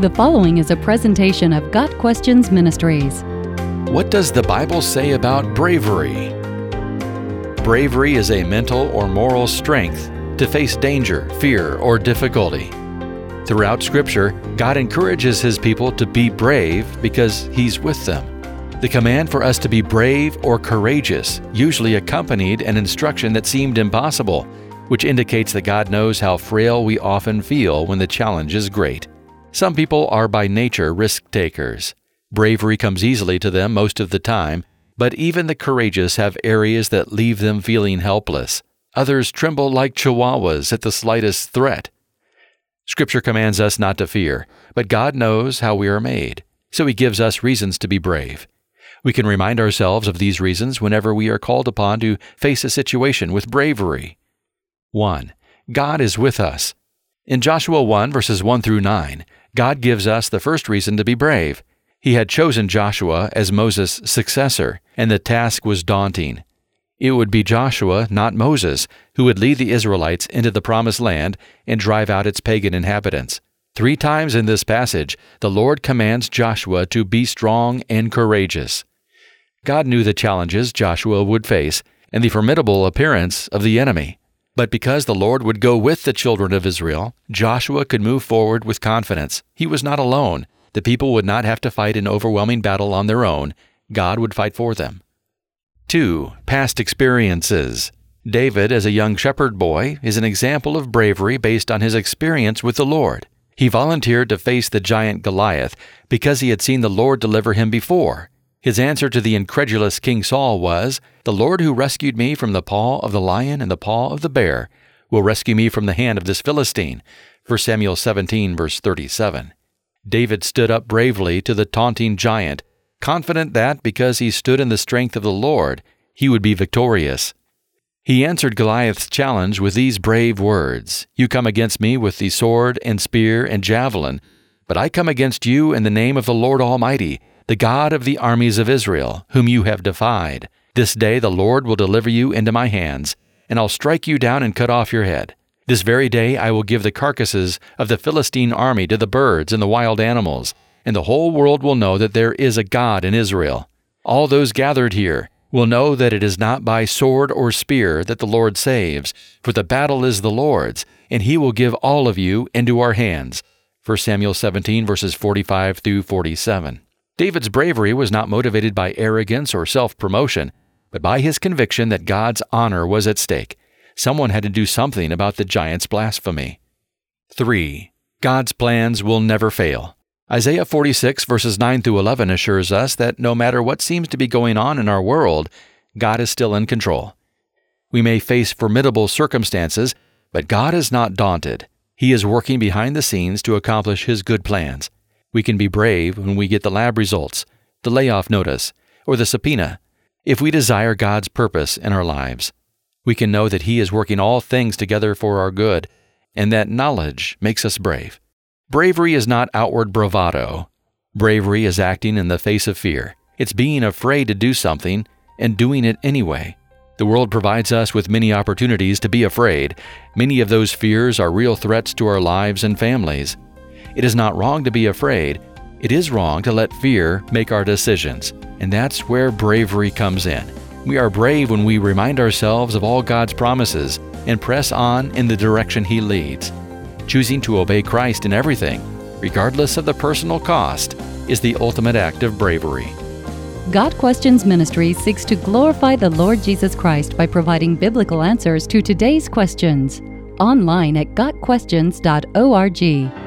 The following is a presentation of Got Questions Ministries. What does the Bible say about bravery? Bravery is a mental or moral strength to face danger, fear, or difficulty. Throughout Scripture, God encourages His people to be brave because He's with them. The command for us to be brave or courageous usually accompanied an instruction that seemed impossible, which indicates that God knows how frail we often feel when the challenge is great. Some people are by nature risk takers. Bravery comes easily to them most of the time, but even the courageous have areas that leave them feeling helpless. Others tremble like chihuahuas at the slightest threat. Scripture commands us not to fear, but God knows how we are made, so He gives us reasons to be brave. We can remind ourselves of these reasons whenever we are called upon to face a situation with bravery. 1. God is with us. In Joshua 1, verses 1 through 9, God gives us the first reason to be brave. He had chosen Joshua as Moses' successor, and the task was daunting. It would be Joshua, not Moses, who would lead the Israelites into the Promised Land and drive out its pagan inhabitants. Three times in this passage, the Lord commands Joshua to be strong and courageous. God knew the challenges Joshua would face and the formidable appearance of the enemy. But because the Lord would go with the children of Israel, Joshua could move forward with confidence. He was not alone. The people would not have to fight an overwhelming battle on their own. God would fight for them. 2. Past experiences. David, as a young shepherd boy, is an example of bravery based on his experience with the Lord. He volunteered to face the giant Goliath because he had seen the Lord deliver him before. His answer to the incredulous King Saul was, The Lord who rescued me from the paw of the lion and the paw of the bear will rescue me from the hand of this Philistine. 1 Samuel 17, verse 37. David stood up bravely to the taunting giant, confident that, because he stood in the strength of the Lord, he would be victorious. He answered Goliath's challenge with these brave words You come against me with the sword and spear and javelin, but I come against you in the name of the Lord Almighty the God of the armies of Israel, whom you have defied. This day the Lord will deliver you into my hands, and I'll strike you down and cut off your head. This very day I will give the carcasses of the Philistine army to the birds and the wild animals, and the whole world will know that there is a God in Israel. All those gathered here will know that it is not by sword or spear that the Lord saves, for the battle is the Lord's, and he will give all of you into our hands. 1 Samuel 17 verses 45 through 47. David's bravery was not motivated by arrogance or self promotion, but by his conviction that God's honor was at stake. Someone had to do something about the giant's blasphemy. 3. God's plans will never fail. Isaiah 46, verses 9 through 11 assures us that no matter what seems to be going on in our world, God is still in control. We may face formidable circumstances, but God is not daunted. He is working behind the scenes to accomplish His good plans. We can be brave when we get the lab results, the layoff notice, or the subpoena, if we desire God's purpose in our lives. We can know that He is working all things together for our good, and that knowledge makes us brave. Bravery is not outward bravado. Bravery is acting in the face of fear. It's being afraid to do something and doing it anyway. The world provides us with many opportunities to be afraid. Many of those fears are real threats to our lives and families. It is not wrong to be afraid. It is wrong to let fear make our decisions. And that's where bravery comes in. We are brave when we remind ourselves of all God's promises and press on in the direction He leads. Choosing to obey Christ in everything, regardless of the personal cost, is the ultimate act of bravery. Got Questions Ministry seeks to glorify the Lord Jesus Christ by providing biblical answers to today's questions. Online at GotQuestions.org.